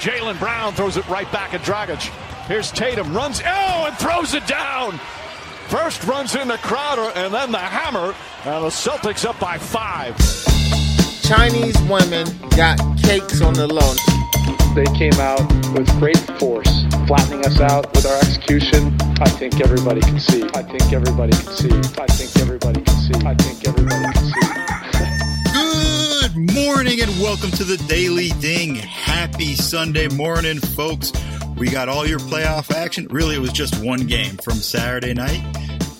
Jaylen Brown throws it right back at Dragic. Here's Tatum, runs, oh, and throws it down. First runs into Crowder, and then the hammer, and the Celtics up by five. Chinese women got cakes on the low. They came out with great force, flattening us out with our execution. I think everybody can see. I think everybody can see. I think everybody can see. I think everybody can see. Morning and welcome to the Daily Ding. Happy Sunday morning, folks. We got all your playoff action. Really, it was just one game from Saturday night.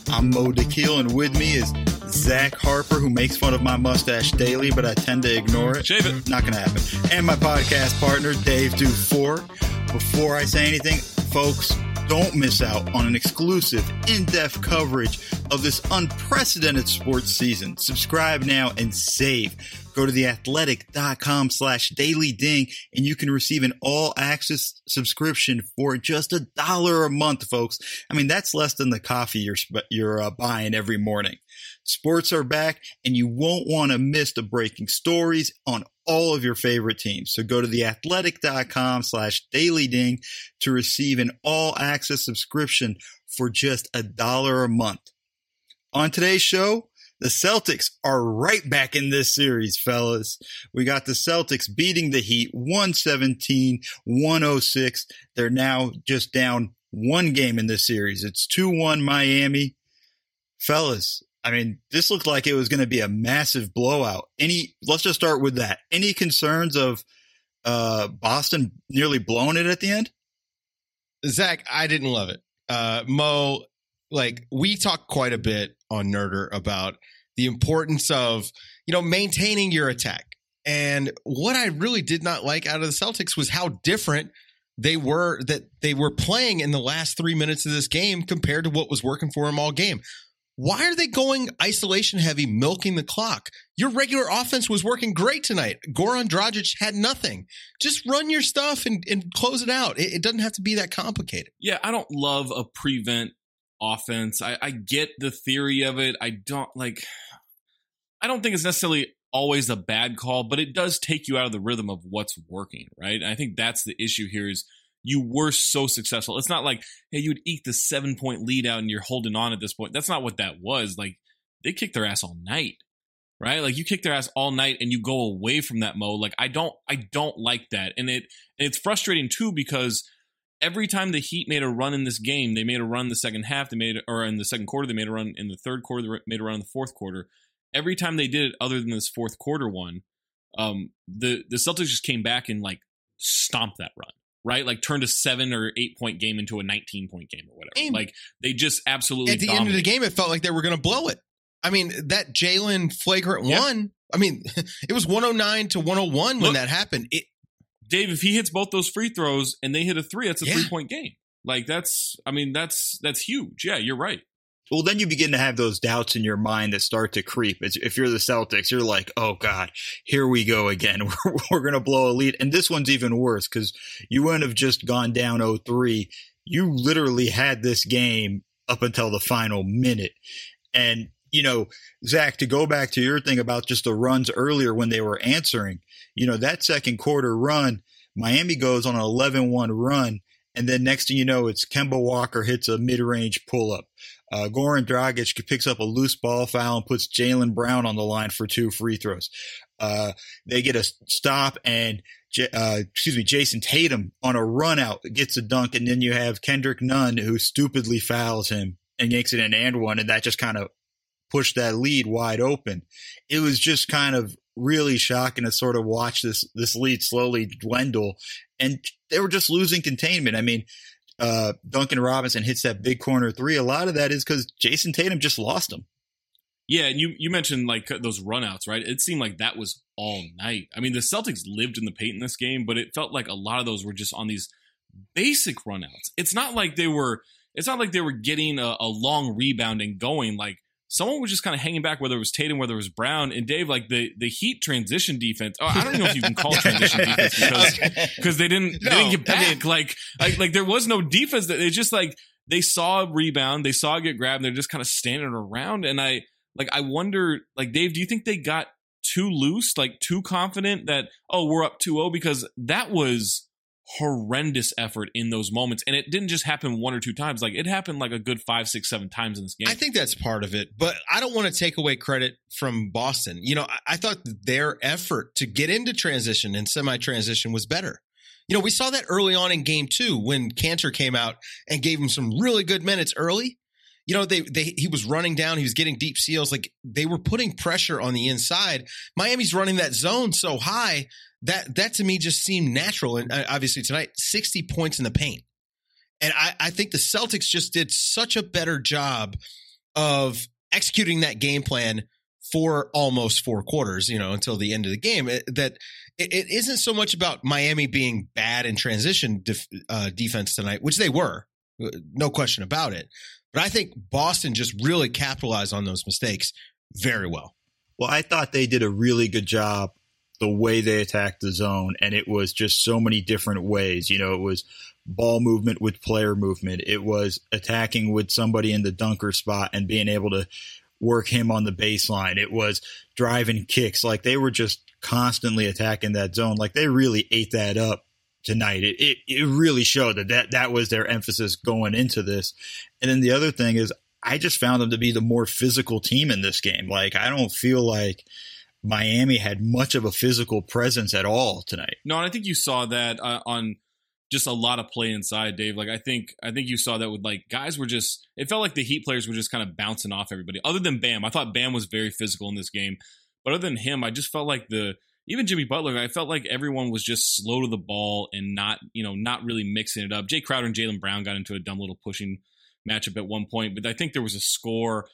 I'm Mo Dakhil, and with me is Zach Harper, who makes fun of my mustache daily, but I tend to ignore it. Shave it. Not going to happen. And my podcast partner, Dave DuFour. Before I say anything, folks, don't miss out on an exclusive, in depth coverage of this unprecedented sports season. Subscribe now and save. Go to theathletic.com slash daily ding and you can receive an all access subscription for just a dollar a month, folks. I mean, that's less than the coffee you're, you're uh, buying every morning. Sports are back and you won't want to miss the breaking stories on all of your favorite teams. So go to theathletic.com slash daily ding to receive an all access subscription for just a dollar a month. On today's show, the Celtics are right back in this series, fellas. We got the Celtics beating the Heat 117 106. They're now just down one game in this series. It's 2 1 Miami. Fellas, I mean, this looked like it was going to be a massive blowout. Any, let's just start with that. Any concerns of uh, Boston nearly blowing it at the end? Zach, I didn't love it. Uh, Mo, like we talked quite a bit on Nerder about the importance of, you know, maintaining your attack. And what I really did not like out of the Celtics was how different they were that they were playing in the last three minutes of this game compared to what was working for them all game. Why are they going isolation heavy, milking the clock? Your regular offense was working great tonight. Goran Dragic had nothing. Just run your stuff and, and close it out. It, it, doesn't have to be that complicated. Yeah, I don't love a prevent offense. I, I get the theory of it. I don't like. I don't think it's necessarily always a bad call, but it does take you out of the rhythm of what's working, right? And I think that's the issue here is you were so successful. It's not like, hey, you would eke the seven point lead out and you're holding on at this point. That's not what that was. Like they kicked their ass all night, right? Like you kick their ass all night and you go away from that mode. Like I don't, I don't like that. And it, and it's frustrating too because every time the Heat made a run in this game, they made a run in the second half. They made, or in the second quarter, they made a run in the third quarter. They made a run in the fourth quarter every time they did it, other than this fourth quarter one, um, the the Celtics just came back and like stomped that run, right? Like turned a seven or eight point game into a nineteen point game or whatever. Game. Like they just absolutely at the dominated. end of the game, it felt like they were going to blow it. I mean, that Jaylen flagrant yeah. one. I mean, it was 109 to one hundred oh one when that happened. It, Dave, if he hits both those free throws and they hit a three, that's a Yeah. three point game. Like that's, I mean, that's that's huge. Yeah, you're right. Well, then you begin to have those doubts in your mind that start to creep. If you're the Celtics, you're like, oh God, here we go again. We're, we're going to blow a lead. And this one's even worse because you wouldn't have just gone down 0-3. You literally had this game up until the final minute. And, you know, Zach, to go back to your thing about just the runs earlier when they were answering, you know, that second quarter run, Miami goes on an 11-1 run. And then next thing you know, it's Kemba Walker hits a mid-range pull-up. Uh, Goran Dragic picks up a loose ball foul and puts Jaylen Brown on the line for two free throws. Uh, they get a stop and, uh, excuse me, Jayson Tatum on a run out gets a dunk. And then you have Kendrick Nunn who stupidly fouls him and makes it an and one. And that just kind of pushed that lead wide open. It was just kind of really shocking to sort of watch this, this lead slowly dwindle and they were just losing containment. I mean, uh, Duncan Robinson hits that big corner three. A lot of that is because Jayson Tatum just lost him. Yeah, and you you mentioned like those runouts, right? It seemed like that was all night. I mean, the Celtics lived in the paint in this game, but it felt like a lot of those were just on these basic runouts. It's not like they were. It's not like they were getting a, a long rebound and going. Like someone was just kind of hanging back, whether it was Tatum, whether it was Brown, and Dave. Like the the Heat transition defense. Oh, I don't know if you can call transition defense because because they didn't they didn't get back. Like like like there was no defense. That it's just like they saw a rebound, they saw it get grabbed, and they're just kind of standing around. And I like I wonder, like Dave, do you think they got too loose, like too confident that oh we're up 2-0 because that was horrendous effort in those moments. And it didn't just happen one or two times. Like it happened like a good five, six, seven times in this game. I think that's part of it, but I don't want to take away credit from Boston. You know, I, I thought their effort to get into transition and semi transition was better. You know, we saw that early on in game two when Kanter came out and gave him some really good minutes early. You know, they they he was running down, he was getting deep seals, like they were putting pressure on the inside. Miami's running that zone so high that that to me just seemed natural. And uh, obviously tonight, 60 points in the paint. And I, I think the Celtics just did such a better job of executing that game plan for almost four quarters, you know, until the end of the game. It, that it, it isn't so much about Miami being bad in transition def, uh, defense tonight, which they were, uh, no question about it. But I think Boston just really capitalized on those mistakes very well. Well, I thought they did a really good job the way they attacked the zone, and it was just so many different ways. You know, it was ball movement with player movement. It was attacking with somebody in the dunker spot and being able to work him on the baseline. It was driving kicks. Like they were just constantly attacking that zone. Like they really ate that up tonight. It, it, it really showed that, that that was their emphasis going into this. And then the other thing is I just found them to be the more physical team in this game. Like I don't feel like Miami had much of a physical presence at all tonight. No, and I think you saw that uh, on just a lot of play inside, Dave. Like I think I think you saw that with like guys were just it felt like the Heat players were just kind of bouncing off everybody. Other than Bam, I thought Bam was very physical in this game, but other than him, I just felt like the even Jimmy Butler, I felt like everyone was just slow to the ball and not you know not really mixing it up. Jay Crowder and Jaylen Brown got into a dumb little pushing matchup at one point, but I think there was a score.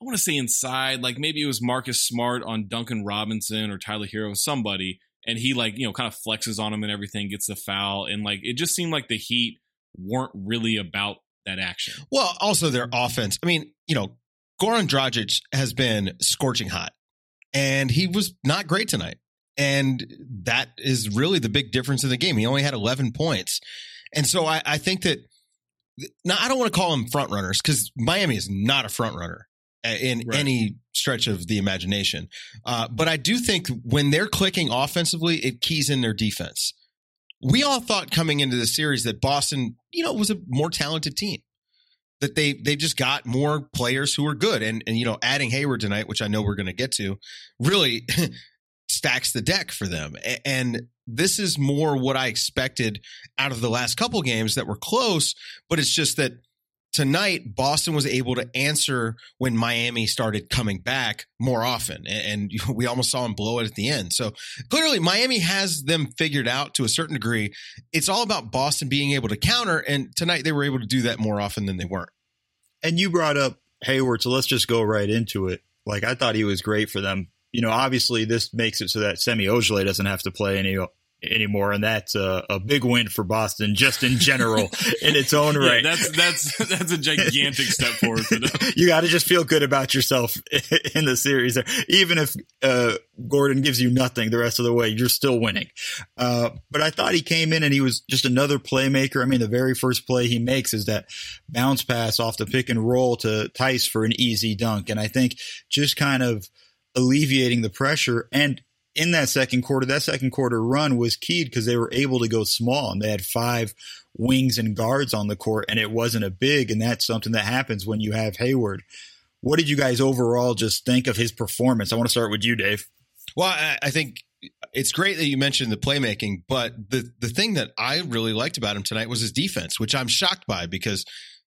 I want to say inside, like maybe it was Marcus Smart on Duncan Robinson or Tyler Herro, somebody and he like you know kind of flexes on him and everything, gets the foul, and like it just seemed like the Heat weren't really about that action. Well, also their offense. I mean, you know, Goran Dragic has been scorching hot, and he was not great tonight. And that is really the big difference in the game. He only had 11 points. And so I, I think that now I don't want to call them front runners because Miami is not a front runner in right. any stretch of the imagination. Uh, but I do think when they're clicking offensively, it keys in their defense. We all thought coming into the series that Boston, you know, was a more talented team. That they they just got more players who are good, and and you know, adding Hayward tonight, which I know we're going to get to, really stacks the deck for them. And this is more what I expected out of the last couple games that were close, but it's just that tonight Boston was able to answer when Miami started coming back more often, and, we almost saw them blow it at the end. So clearly, Miami has them figured out to a certain degree. It's all about Boston being able to counter, and tonight they were able to do that more often than they weren't. And you brought up Hayward, so let's just go right into it. Like I thought he was great for them. You know, obviously this makes it so that Semi Ojeleye doesn't have to play any anymore, and that's a, a, big win for Boston just in general in its own right. Yeah, that's that's that's a gigantic step forward for them. you got to just feel good about yourself in the series, even if uh, Gordon gives you nothing the rest of the way, you're still winning. Uh, but I thought he came in and he was just another playmaker. I mean, the very first play he makes is that bounce pass off the pick and roll to Theis for an easy dunk, and I think just kind of alleviating the pressure and in that second quarter, that second quarter run was keyed because they were able to go small and they had five wings and guards on the court and it wasn't a big. And that's something that happens when you have Hayward. What did you guys overall just think of his performance? I want to start with you, Dave. Well, I, think it's great that you mentioned the playmaking, but the the thing that I really liked about him tonight was his defense, which I'm shocked by because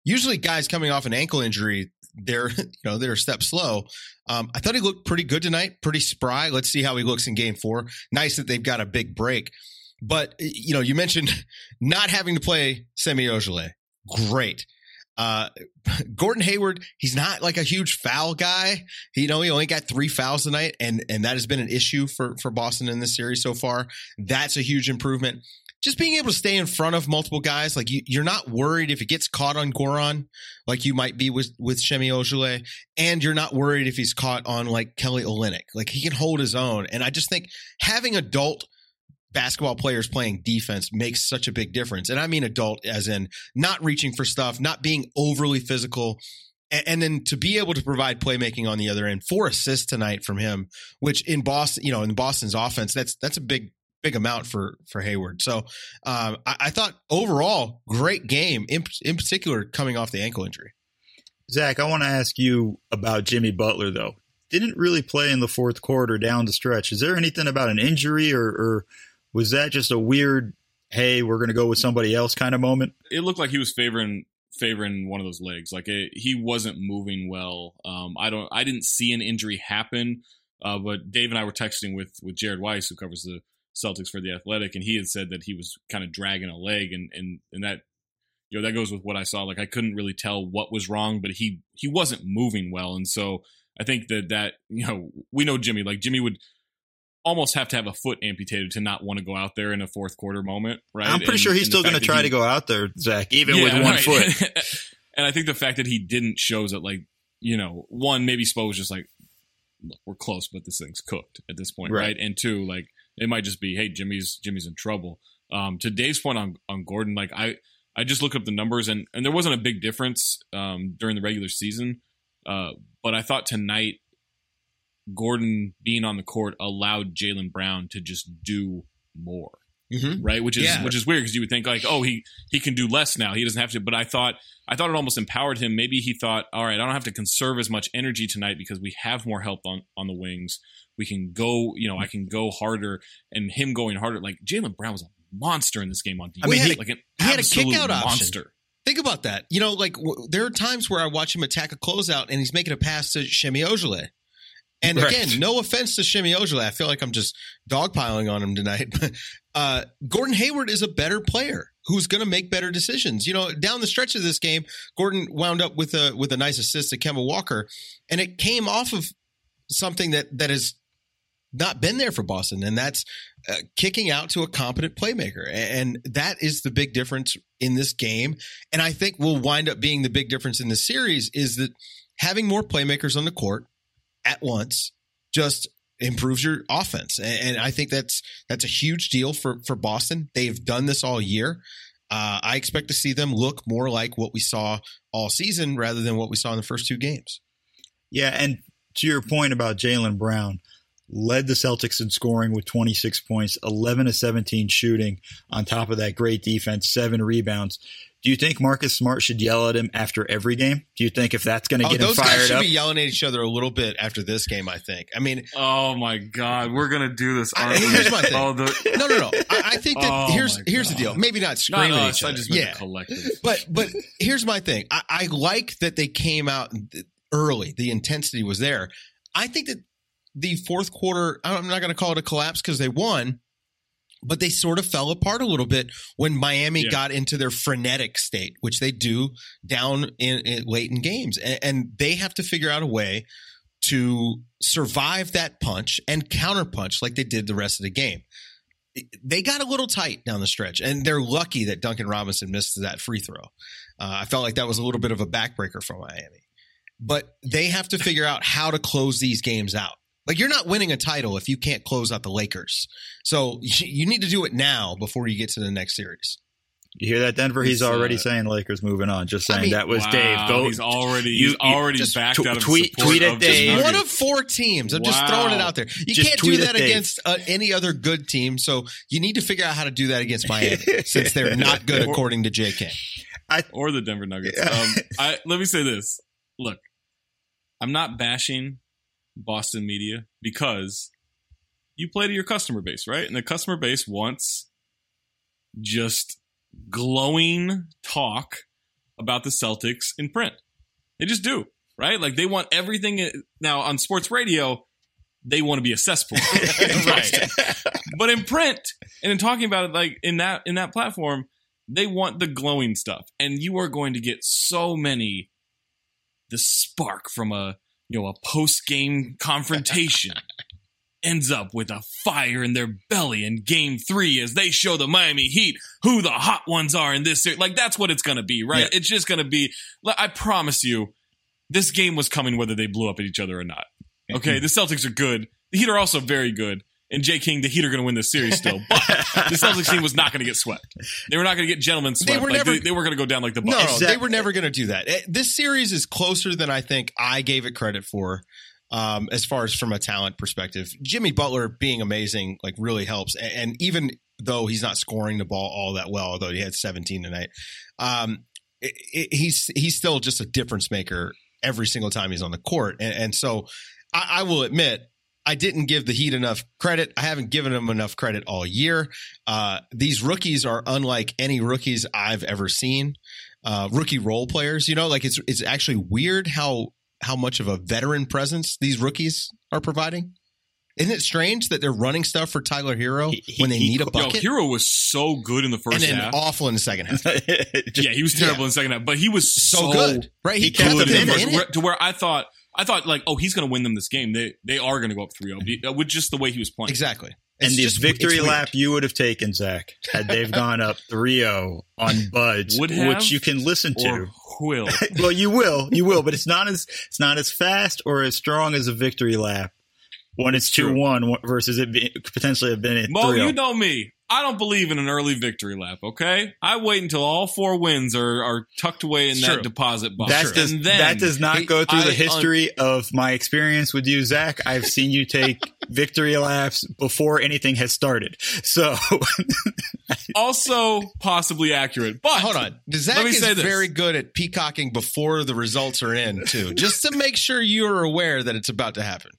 usually guys coming off an ankle injury, they're you know they're a step slow. Um, I thought he looked pretty good tonight, pretty spry. Let's see how he looks in Game Four. Nice that they've got a big break, but you know you mentioned not having to play Semi Ojeleye. Great. Uh, Gordon Hayward, he's not like a huge foul guy. He, you know, he only got three fouls tonight, and and that has been an issue for for Boston in this series so far. That's a huge improvement just being able to stay in front of multiple guys, like you, are not worried if he gets caught on Goran, like you might be with with Semi Ojeleye, and you're not worried if he's caught on like Kelly Olynyk. Like he can hold his own, and I just think having adult basketball players playing defense makes such a big difference. And I mean adult as in not reaching for stuff, not being overly physical. And, then to be able to provide playmaking on the other end, four assists tonight from him, which in Boston, you know, in Boston's offense, that's that's a big big amount for for Hayward. So um, I, I thought overall great game in in particular coming off the ankle injury. Zach, I want to ask you about Jimmy Butler though. Didn't really play in the fourth quarter down the stretch. Is there anything about an injury or, or was that just a weird hey, we're going to go with somebody else kind of moment? It looked like he was favoring favoring one of those legs. Like it, he wasn't moving well. Um, I don't. I didn't see an injury happen. Uh, but Dave and I were texting with with Jared Weiss, who covers the Celtics for the Athletic, and he had said that he was kind of dragging a leg, and and and that you know that goes with what I saw. Like I couldn't really tell what was wrong, but he he wasn't moving well, and so I think that that you know we know Jimmy. Like Jimmy would almost have to have a foot amputated to not want to go out there in a fourth quarter moment, right? I'm pretty And- sure he's still going to try he- to go out there, Zach, even Yeah, with one right. foot. and I think the fact that he didn't shows that, like, you know, one, maybe Spo was just like, look, we're close, but this thing's cooked at this point, Right. right? And two, like, it might just be, hey, Jimmy's Jimmy's in trouble. Um, to Dave's point on on Gordon, like, I I just looked up the numbers and and there wasn't a big difference um, during the regular season, uh, but I thought tonight Gordon being on the court allowed Jaylen Brown to just do more Mm-hmm. right? Which is Yeah. which is weird because you would think like, oh, he he can do less now. He doesn't have to. But I thought I thought it almost empowered him. Maybe he thought, all right, I don't have to conserve as much energy tonight because we have more help on on the wings. We can go, you know, I can go harder, and him going harder. Like Jaylen Brown was a monster in this game on defense. mean, he- like an he had a absolute kick-out option. monster. Think about that. You know, like w- there are times where I watch him attack a closeout and he's making a pass to Semi Ojeleye. And Right. again, no offense to Semi Ojeleye. I feel like I'm just dogpiling on him tonight. But uh, Gordon Hayward is a better player who's going to make better decisions. You know, down the stretch of this game, Gordon wound up with a with a nice assist to Kemba Walker, and it came off of something that that has not been there for Boston, and that's uh, kicking out to a competent playmaker, and that is the big difference in this game. And I think will wind up being the big difference in the series is that having more playmakers on the court at once just improves your offense, and, and I think that's that's a huge deal for for Boston. They've done this all year. Uh, I expect to see them look more like what we saw all season rather than what we saw in the first two games. Yeah, and to your point about Jaylen Brown, led the Celtics in scoring with 26 points, 11 to 17 shooting, on top of that great defense, seven rebounds. Do you think Marcus Smart should yell at him after every game? Do you think if that's going to Oh, get him those guys fired should up? be yelling at each other a little bit after this game. I think. I mean, Oh my God, we're gonna do this. I- aren't we? here's my thing. Oh, the, no, no, no. I, I think that Oh, here's here's the deal. Maybe not not screaming at us. each I other. just meant yeah, collective. but but here's my thing. I, I like that they came out early. The intensity was there. I think that the fourth quarter. I'm not going to call it a collapse because they won, but they sort of fell apart a little bit when Miami Yeah. got into their frenetic state, which they do down in, in late in games, and, and they have to figure out a way to survive that punch and counterpunch like they did the rest of the game. They got a little tight down the stretch, and they're lucky that Duncan Robinson missed that free throw. Uh, I felt like that was a little bit of a backbreaker for Miami. But they have to figure out how to close these games out. Like you're not winning a title if you can't close out the Lakers. So you need to do it now before you get to the next series. You hear that, Denver? He's It's, uh, already saying Lakers moving on. Just I saying mean- that was Wow, Dave. Go. He's already you- he's already just backed tw- out of tweet- support tweet at of Dave. Nuggets. One of four teams. I'm just throwing it out there. You Just can't do that against uh, any other good team. So you need to figure out how to do that against Miami since they're not good according to JK. I, or the Denver Nuggets. Yeah. Um, I let me say this. Look, I'm not bashing Boston media because you play to your customer base, right? And the customer base wants just glowing talk about the Celtics in print. They just do, right? Like they want everything. Now on sports radio, they want to be a cesspool, Right. but in print and in talking about it, like in that in that platform, they want the glowing stuff, and you are going to get so many. The spark from a you know a post game confrontation ends up with a fire in their belly in Game Three as they show the Miami Heat who the hot ones are in this series. Like that's what it's going to be, right? Yeah. It's just going to be. I promise you, this game was coming whether they blew up at each other or not. Okay, the Celtics are good. The Heat are also very good. And Jay King, the Heat are going to win this series still. But the Celtics team was not going to get swept. They were not going to get gentlemen swept. They were like, never- they, they were going to go down like the No, Bucks. they were never going to do that. Eh, This series is closer than I think I gave it credit for. um, as far as from a talent perspective. Jimmy Butler being amazing like really helps, and, and even though he's not scoring the ball all that well, although he had 17 tonight, um, it, it, he's he's still just a difference maker every single time he's on the court, and, and so I, I will admit I didn't give the Heat enough credit. I haven't given them enough credit all year. Uh, these rookies are unlike any rookies I've ever seen. Uh, rookie role players, you know, like it's it's actually weird how how much of a veteran presence these rookies are providing. Isn't it strange that they're running stuff for Tyler Herro He- he- when they he- need a Yo, bucket Herro was so good in the first and then half. awful in the second half? yeah, he was terrible in the second half, but he was So, so, good, right? he kept kept good them them in in, the in it. where- to where I thought I thought like, oh, he's going to win them this game. They they are going to go up 3-0 mm-hmm. with just the way he was playing. Exactly. and It's this just- victory it's weird. lap you would have taken, Zach, had they've gone up 3-0 on Buds, Would have, which you can listen to. Will. well, you will, you will, but it's not as it's not as fast or as strong as a victory lap when it's True. two one versus it be, potentially have been Mo, three. oh. you know me. I don't believe in an early victory lap. Okay, I wait until all four wins are, are tucked away in that true. deposit box. That does and then that does not go through I the un- history of my experience with you, Zach. I've seen you take victory laps before anything has started. So also possibly accurate. But Hold on. Zach Let me is say this. very good at peacocking before the results are in, too, just to make sure you're aware that it's about to happen.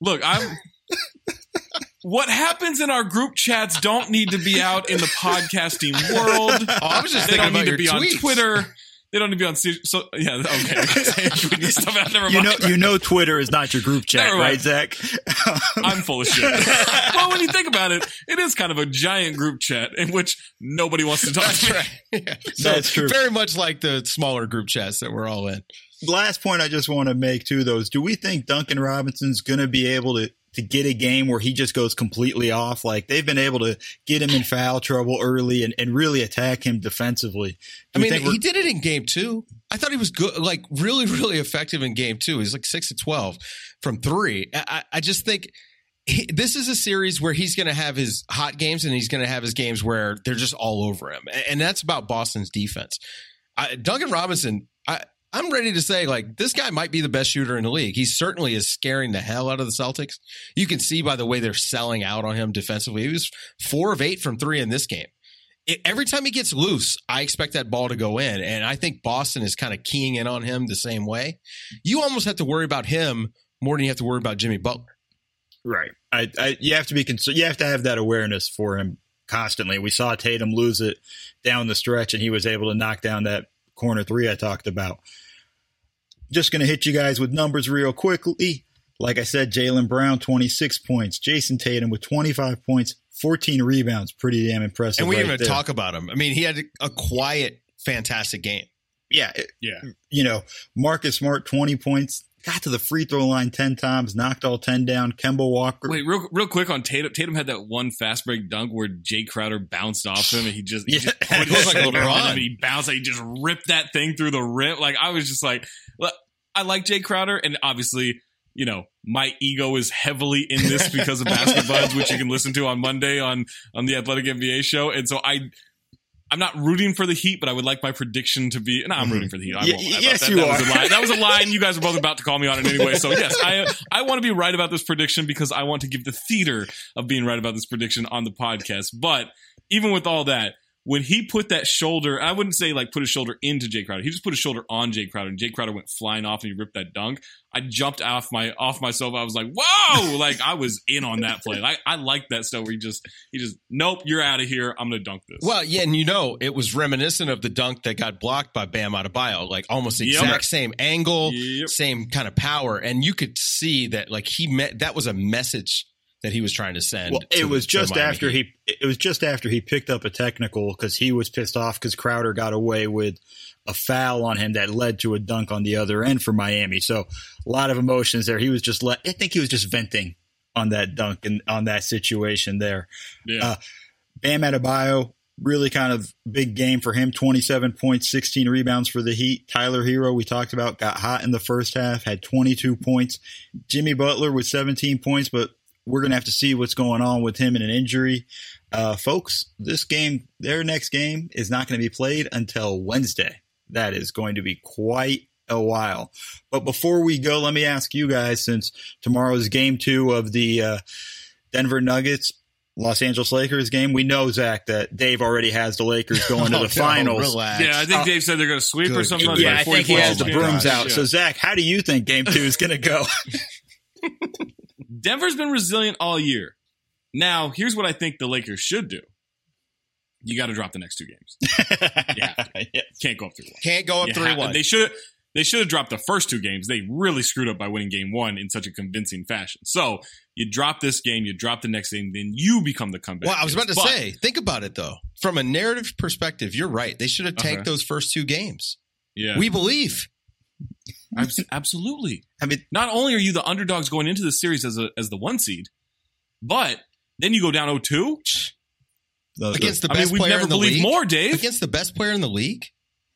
Look, I'm. what happens in our group chats don't need to be out in the podcasting world. Oh, I was just they thinking don't need to be tweets. on Twitter. They don't need to be on. So yeah, okay. Tweeting stuff out. Never mind. you know you know Twitter is not your group chat, right. Zach? I'm full of shit. well, when you think about it, it is kind of a giant group chat in which nobody wants to talk That's to right. Yeah. So That's true. Very much like the smaller group chats that we're all in. last point I just want to make too, though, is do we think Duncan Robinson's going to be able to to get a game where he just goes completely off? Like they've been able to get him in foul trouble early and, and really attack him defensively. I mean, he did it in game two. I thought he was good, like really, really effective in game two. He's like six to 12 from three. I, I I just think he, this is a series where he's going to have his hot games and he's going to have his games where they're just all over him. And, and that's about Boston's defense. I, Duncan Robinson, I, I'm ready to say, like, this guy might be the best shooter in the league. He certainly is scaring the hell out of the Celtics. You can see by the way they're selling out on him defensively. He was four of eight from three in this game it, every time he gets loose, I expect that ball to go in. And I think Boston is kind of keying in on him the same way. You almost have to worry about him more than you have to worry about Jimmy Butler. Right. I, I you have to be concerned. You have to have that awareness for him constantly. We saw Tatum lose it down the stretch, and he was able to knock down that corner three I talked about. Just going to hit you guys with numbers real quickly. Like I said, Jaylen Brown, 26 points. Jayson Tatum with 25 points, 14 rebounds. Pretty damn impressive. and we right didn't even there. talk about him. I mean, he had a quiet, fantastic game. Yeah. it- Yeah. You know, Marcus Smart, 20 points. Got to the free throw line 10 times, knocked all 10 down. Kemba Walker. Wait, real real quick on Tatum. Tatum had that one fast break dunk where Jay Crowder bounced off him, and he just, he Yeah. just put It his was like LeBron. and he bounced. And he just ripped that thing through the rim. Like I was just like, look, I like Jay Crowder, and obviously, you know, my ego is heavily in this because of Basket Buds, which you can listen to on Monday on on the Athletic NBA show. And so I. I'm not rooting for the Heat, but I would like my prediction to be. No, I'm mm-hmm. rooting for the Heat. I won't lie yes, that. you that Was are. a lie. That was a lie, and you guys are both about to call me on it anyway. So yes, I I want to be right about this prediction because I want to give the theater of being right about this prediction on the podcast. But even with all that, when he put that shoulder, I wouldn't say like put his shoulder into Jay Crowder. He just put his shoulder on Jay Crowder, and Jay Crowder went flying off and he ripped that dunk. I jumped off my off my sofa. I was like, "Whoa!" like I was in on that play. I, I like that stuff where he just he just nope, you're out of here. I'm gonna dunk this. Well, yeah, and you know, it was reminiscent of the dunk that got blocked by Bam Adebayo, like almost the Yep. exact same angle, Yep. same kind of power, and you could see that, like he met that was a message that he was trying to send. Well, to- it was just after Heat. he it was just after he picked up a technical because he was pissed off because Crowder got away with a foul on him that led to a dunk on the other end for Miami. So a lot of emotions there. He was just let I think he was just venting on that dunk and on that situation there. yeah. uh, Bam Adebayo, really kind of big game for him. 27 points, 16 rebounds for the Heat. Tyler Herro, we talked about, got hot in the first half, had 22 points. Jimmy Butler with 17 points, but we're going to have to see what's going on with him and an injury. Uh, folks, this game, their next game is not going to be played until Wednesday. That is going to be quite a while. But before we go, let me ask you guys since tomorrow's game two of the uh, Denver Nuggets Los Angeles Lakers game. We know Zach that Dave already has the Lakers going to Oh, the no, finals. relax. Yeah, I think Uh, Dave said they're going to sweep or something. God. like Yeah, that. I think he has the brooms out. Yeah. So Zach, how do you think game two is going to go? Denver's been resilient all year. Now, here's what I think the Lakers should do. You got to drop the next two games. Yeah. Can't go up three one. Can't go up You three ha- one. They should they should have dropped the first two games. They really screwed up by winning game one in such a convincing fashion. So you drop this game, you drop the next game, then you become the comeback. Well, I was about to But- say, think about it though. From a narrative perspective, you're right. They should have uh-huh. tanked Okay. those first two games. yeah, We believe. Abs- absolutely. I mean, Not only are you the underdogs going into the series as a as the one seed, but then you go down 0-2. those- Against the I best we've player never in the league. more, Dave. Against the best player in the league,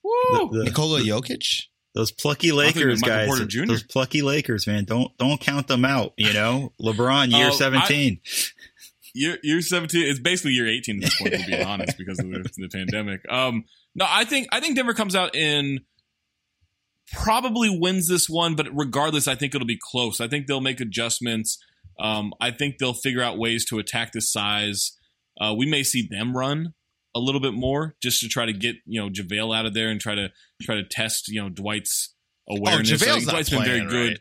Woo! the- Nikola Jokic. Those plucky Lakers guys, Porter Jr.. those plucky Lakers, man. Don't don't count them out. You know, LeBron year I- seventeen. year year 17 it's basically year 18 at this point to be honest because of the, the pandemic um no i think i think denver comes out in probably wins this one but regardless i think it'll be close i think they'll make adjustments um i think they'll figure out ways to attack this size uh we may see them run a little bit more just to try to get you know javale out of there and try to try to test you know dwight's awareness I JaVale's not dwight's been very good right?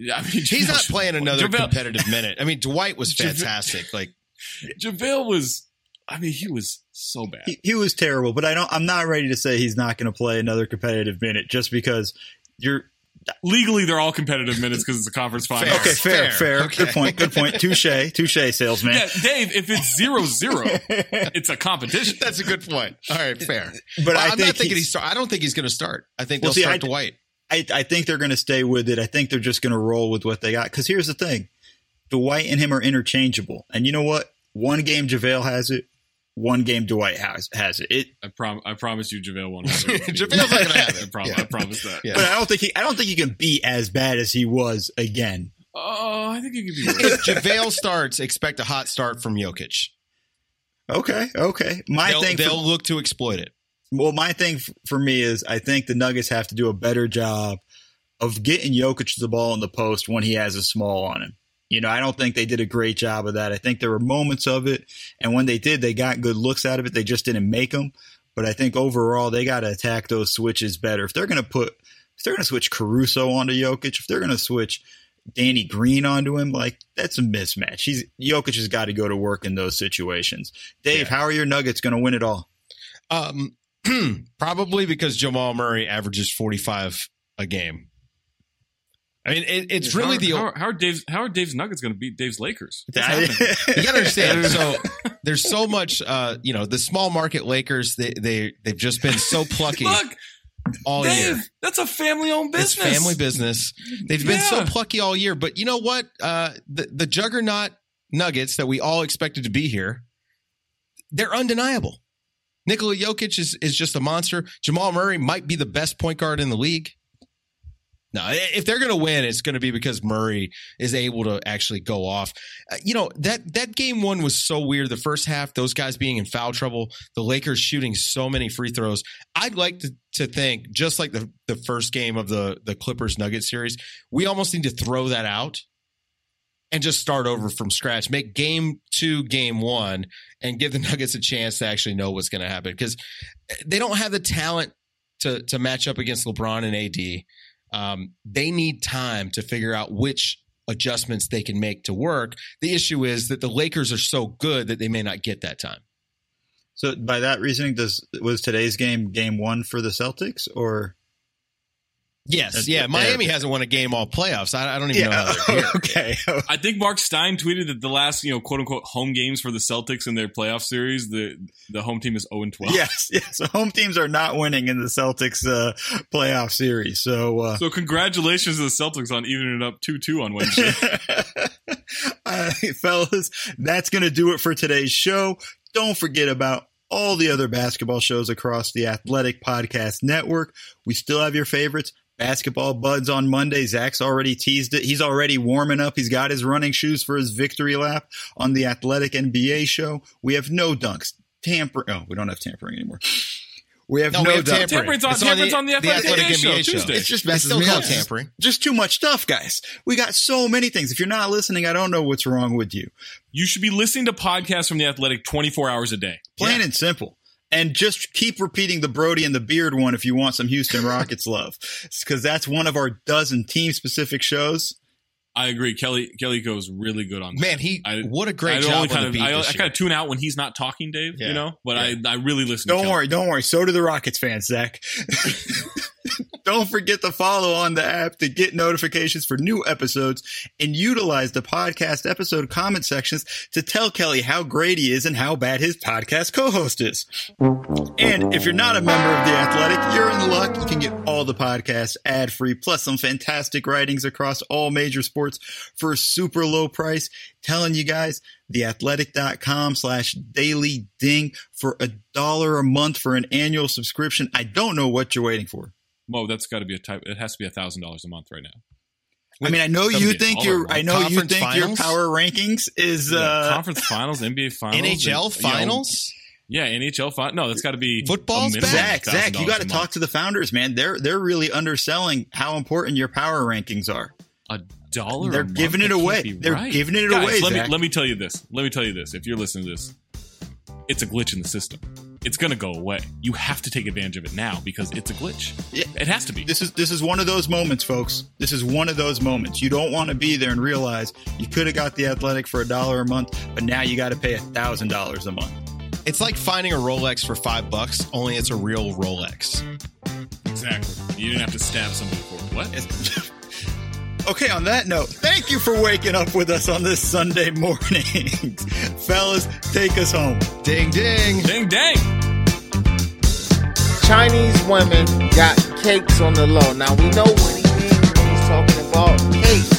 Yeah, I mean, He's not playing another JaVale- competitive minute. I mean, Dwight was JaVale- fantastic. Like, JaVale was, I mean, he was so bad. He, he was terrible, but I don't. I'm not ready to say he's not going to play another competitive minute just because you're. Legally, they're all competitive minutes because it's a conference final. Okay, fair, Fair. fair. Okay. Good point. Good point. Touche, touche, salesman. Yeah, Dave, if it's zero zero, it's a competition. that's a good point. All right, fair. But I I'm think not thinking he's- he's. Start, I don't think he's going to start. I think Well, they'll see, start I- Dwight. I, I think they're going to stay with it. I think they're just going to roll with what they got. Because here's the thing: Dwight and him are interchangeable. And you know what? One game JaVale has it. One game Dwight has has it. it I, prom- I promise you, JaVale won't have it. JaVale's not going to have I, it. prom- Yeah. I promise that. Yeah. but I don't think he. I don't think he can be as bad as he was again. Oh, I think you could be worse. If JaVale starts, expect a hot start from Jokic. Okay, okay. My They'll, thing they'll look to exploit it. Well, my thing f- for me is I think the Nuggets have to do a better job of getting Jokic the ball in the post when he has a small on him. You know, I don't think they did a great job of that. I think there were moments of it, and when they did, they got good looks out of it. They just didn't make them. But I think overall, they got to attack those switches better. If they're going to put, if they're going to switch Caruso onto Jokic, if they're going to switch Danny Green onto him, like that's a mismatch. He's Jokic has got to go to work in those situations. Dave, Yeah. how are your Nuggets going to win it all? Um, probably because Jamal Murray averages 45 a game. I mean, it, it's really how, the. how, how are Dave's how are Dave's Nuggets going to beat Dave's Lakers? That- you gotta understand. So there's so much. Uh, you know, the small market Lakers. They they they've just been so plucky Look, all Dave, year. that's a family-owned It's business. family business. They've been so plucky all year. But you know what? Uh, the the juggernaut Nuggets that we all expected to be here, they're undeniable. Nikola Jokic is is just a monster. Jamal Murray might be the best point guard in the league. No, if they're going to win, it's going to be because Murray is able to actually go off. Uh, you know that that game one was so weird. The first half, those guys being in foul trouble, the Lakers shooting so many free throws. I'd like to, to think, just like the the first game of the the Clippers Nugget series, we almost need to throw that out and just start over from scratch. Make game two, game one, and give the Nuggets a chance to actually know what's going to happen because they don't have the talent to to match up against LeBron and AD. Um, they need time to figure out which adjustments they can make to work. The issue is that the Lakers are so good that they may not get that time. So by that reasoning, does was today's game game one for the Celtics or? Yes, That's- yeah. yeah. Miami hasn't won a game all playoffs. I, I don't even know how they're here. okay. I think Marc Stein tweeted that the last, you know, quote unquote home games for the Celtics in their playoff series, the the home team is 0 and 12. yes, yes. Home teams are not winning in the Celtics uh, playoff series. So, uh, So congratulations to the Celtics on evening it up 2-2 on Wednesday. uh, fellas, that's going to do it for today's show. Don't forget about all the other basketball shows across the Athletic Podcast Network. We still have your favorites. Basketball Buds on Monday. Zach's already teased it. He's already warming up. He's got his running shoes for his victory lap on the Athletic NBA show. We have no dunks. Tamper. Oh, we don't have tampering anymore. We have No, no, we have doubt. tampering. Tampering's on- It's tampering's on the Athletic NBA show, Tuesday. It just They messes still me call up. tampering. Just too much stuff, guys. We got so many things. If you're not listening, I don't know what's wrong with you. You should be listening to podcasts from the Athletic 24 hours a day. Plain and simple. And just keep repeating the Brody and the Beard one if you want some Houston Rockets love, because that's one of our dozen team specific shows. I agree. Kelly Kelly Iko's really good on that. Man, he I- what a great I job only kind of I, I kind of tune out when he's not talking, Dave. Yeah. You know, but Yeah. I I really listen. to Don't worry, don't worry. So do the Rockets fans, Zach. don't forget to follow on the app to get notifications for new episodes and utilize the podcast episode comment sections to tell Kelly how great he is and how bad his podcast co-host is. And if you're not a member of The Athletic, you're in luck. You can get all the podcasts ad free, plus some fantastic writings across all major sports for a super low price. Telling you guys, theathletic.com slash daily ding for a dollar a month for an annual subscription. I don't know what you're waiting for. Mo, that's got to be a type. It has to be a thousand dollars a month right now. I mean, I know you think your. I know you Conference think your power rankings is, Yeah, uh, conference finals, NBA finals, NHL and, you know, finals. yeah, NHL finals. No, that's got to be Football's a minimum back. Zach, Zach, you got to talk month. to the founders, man. They're, they're really underselling how important your power rankings are. a dollar. They're a month? giving it That away. They're right. giving it Guys, away, Let Zach. me let me tell you this. Let me tell you this. If you're listening to this, it's a glitch in the system. It's going to go away. You have to take advantage of it now because it's a glitch. Yeah. It has to be. This is this is one of those moments, folks. This is one of those moments. You don't want to be there and realize you could have got the athletic for a dollar a month, but now you got to pay a thousand dollars a month. It's like finding a Rolex for five bucks, only it's a real Rolex. exactly. You didn't have to stab somebody for it. What? Okay, on that note, thank you for waking up with us on this Sunday morning. Fellas, take us home. Ding ding. Ding, ding. Chinese women got cakes on the low. Now we know what he means when he's talking about cakes.